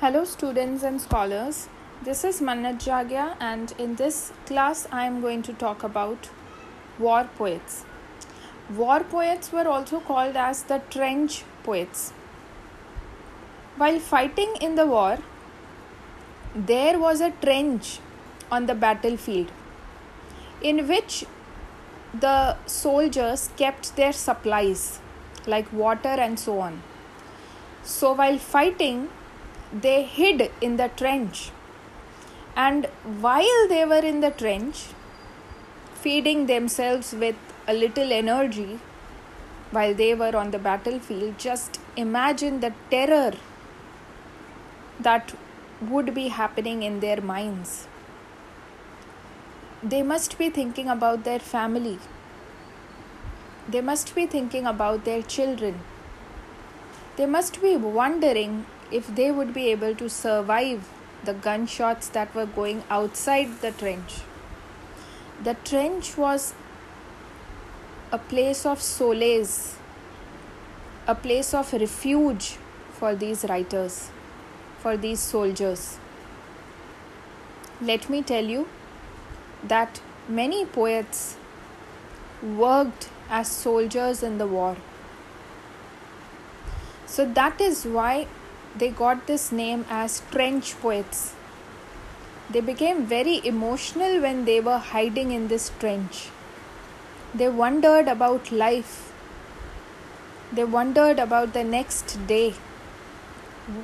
Hello, students and scholars. This is Mannat Jagya, and in this class, I am going to talk about war poets. War poets were also called as the trench poets. While fighting in the war, there was a trench on the battlefield in which the soldiers kept their supplies like water and so on. So, while fighting, they hid in the trench. And while they were in the trench, feeding themselves with a little energy while they were on the battlefield, just imagine the terror that would be happening in their minds. They must be thinking about their family. They must be thinking about their children. They must be wondering if they would be able to survive the gunshots that were going outside the trench. The trench was a place of solace, a place of refuge for these writers, for these soldiers. Let me tell you that many poets worked as soldiers in the war. So that is why they got this name as trench poets. They became very emotional when they were hiding in this trench. They wondered about life. They wondered about the next day.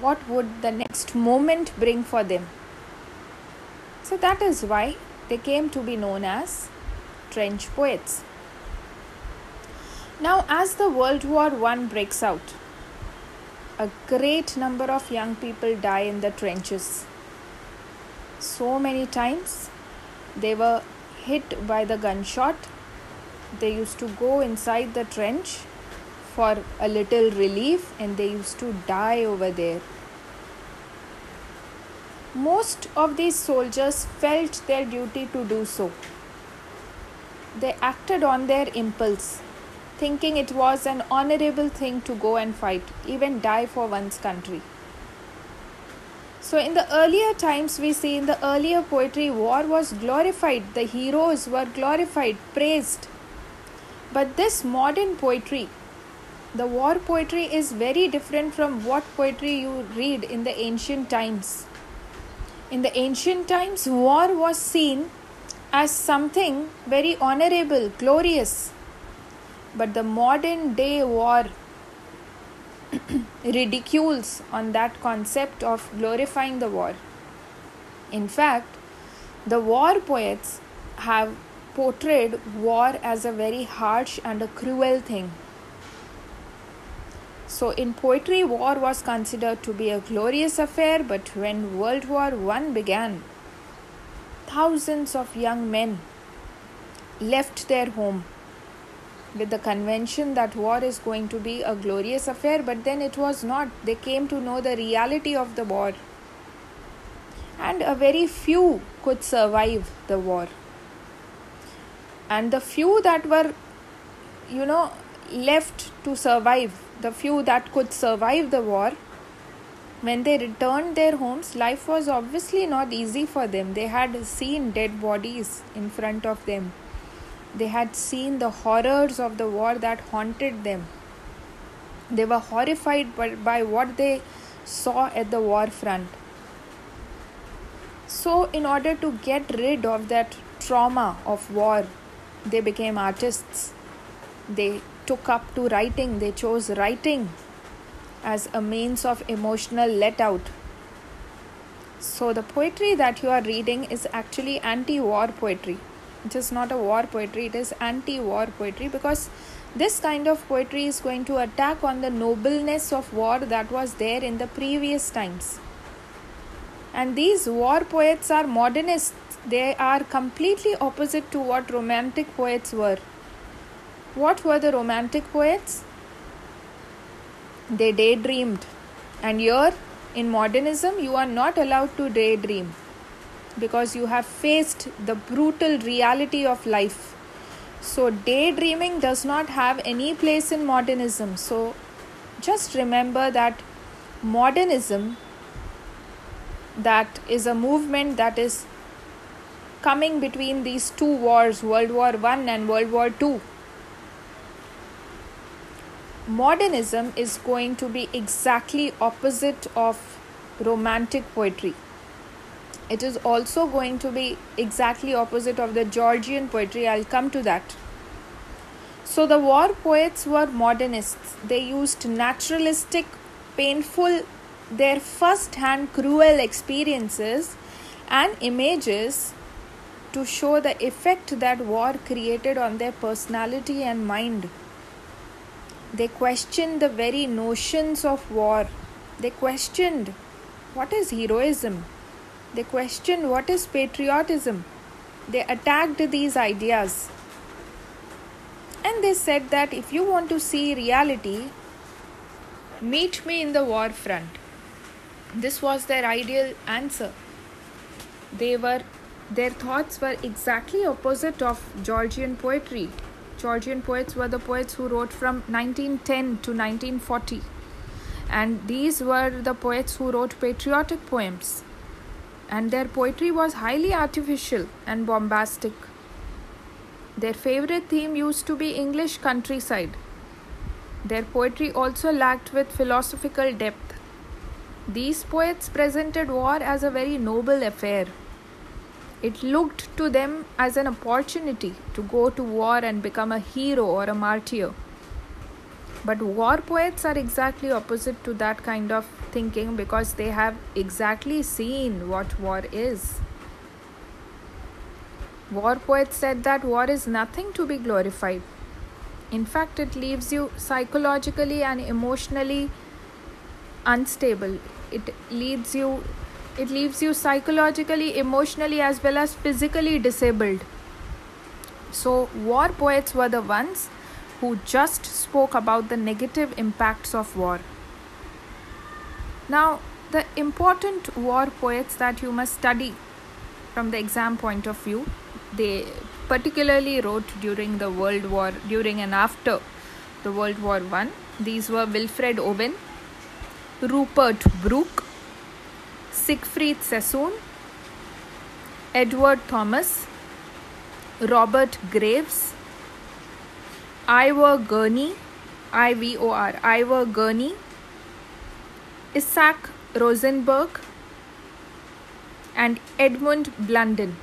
What would the next moment bring for them? So that is why they came to be known as trench poets. Now, as the World War I breaks out, a great number of young people die in the trenches. So many times they were hit by the gunshot. They used to go inside the trench for a little relief and they used to die over there. Most of these soldiers felt their duty to do so. They acted on their impulse thinking it was an honorable thing to go and fight, even die for one's country. So, in the earlier times, we see in the earlier poetry, war was glorified, the heroes were glorified, praised. But this modern poetry, the war poetry, is very different from what poetry you read in the ancient times. In the ancient times, war was seen as something very honorable, glorious. But the modern day war ridicules on that concept of glorifying the war. In fact, the war poets have portrayed war as a very harsh and a cruel thing. So, in poetry, war was considered to be a glorious affair, but when World War I began, thousands of young men left their home with the convention that war is going to be a glorious affair, but then it was not. They came to know the reality of the war. And a very few could survive the war. And the few that were, you know, left to survive, the few that could survive the war, when they returned their homes, life was obviously not easy for them. They had seen dead bodies in front of them they had seen the horrors of the war that haunted them. They were horrified by, by what they saw at the war front. So, in order to get rid of that trauma of war, they became artists. They took up to writing, they chose writing as a means of emotional let out. So, the poetry that you are reading is actually anti war poetry it is not a war poetry it is anti war poetry because this kind of poetry is going to attack on the nobleness of war that was there in the previous times. And these war poets are modernists. They are completely opposite to what romantic poets were. What were the romantic poets? They daydreamed. And here in modernism you are not allowed to daydream because you have faced the brutal reality of life. So, daydreaming does not have any place in modernism. So, just remember that modernism that is a movement that is coming between these two wars, World War One and World War Two. Modernism is going to be exactly opposite of romantic poetry. It is also going to be exactly opposite of the Georgian poetry. I'll come to that. So the war poets were modernists. They used naturalistic, painful, their first hand cruel experiences and images to show the effect that war created on their personality and mind. They questioned the very notions of war. They questioned what is heroism. They questioned what is patriotism. They attacked these ideas. And they said that if you want to see reality, meet me in the war front. This was their ideal answer. They were their thoughts were exactly opposite of Georgian poetry. Georgian poets were the poets who wrote from 1910 to 1940. And these were the poets who wrote patriotic poems. And their poetry was highly artificial and bombastic. Their favorite theme used to be English countryside. Their poetry also lacked with philosophical depth. These poets presented war as a very noble affair it looked to them as an opportunity to go to war and become a hero or a martyr. But war poets are exactly opposite to that kind of thinking because they have exactly seen what war is. War poets said that war is nothing to be glorified. In fact, it leaves you psychologically and emotionally unstable. It leads you it leaves you psychologically, emotionally, as well as physically disabled. So, war poets were the ones who just spoke about the negative impacts of war. Now, the important war poets that you must study from the exam point of view, they particularly wrote during the World War, during and after the World War One. These were Wilfred Owen, Rupert Brooke, Siegfried Sassoon, Edward Thomas, Robert Graves, Ivor Gurney, I V O R, Ivor Gurney, Isaac Rosenberg, and Edmund Blunden.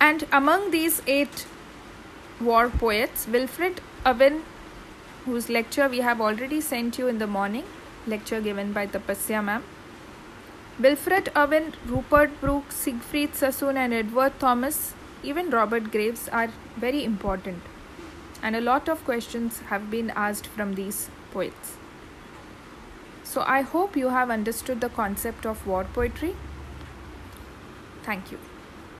And among these eight war poets, Wilfred Owen, whose lecture we have already sent you in the morning, lecture given by Tapasya ma'am. Wilfred Owen, Rupert Brooke, Siegfried Sassoon, and Edward Thomas, even Robert Graves are very important. And a lot of questions have been asked from these poets. So I hope you have understood the concept of war poetry. Thank you.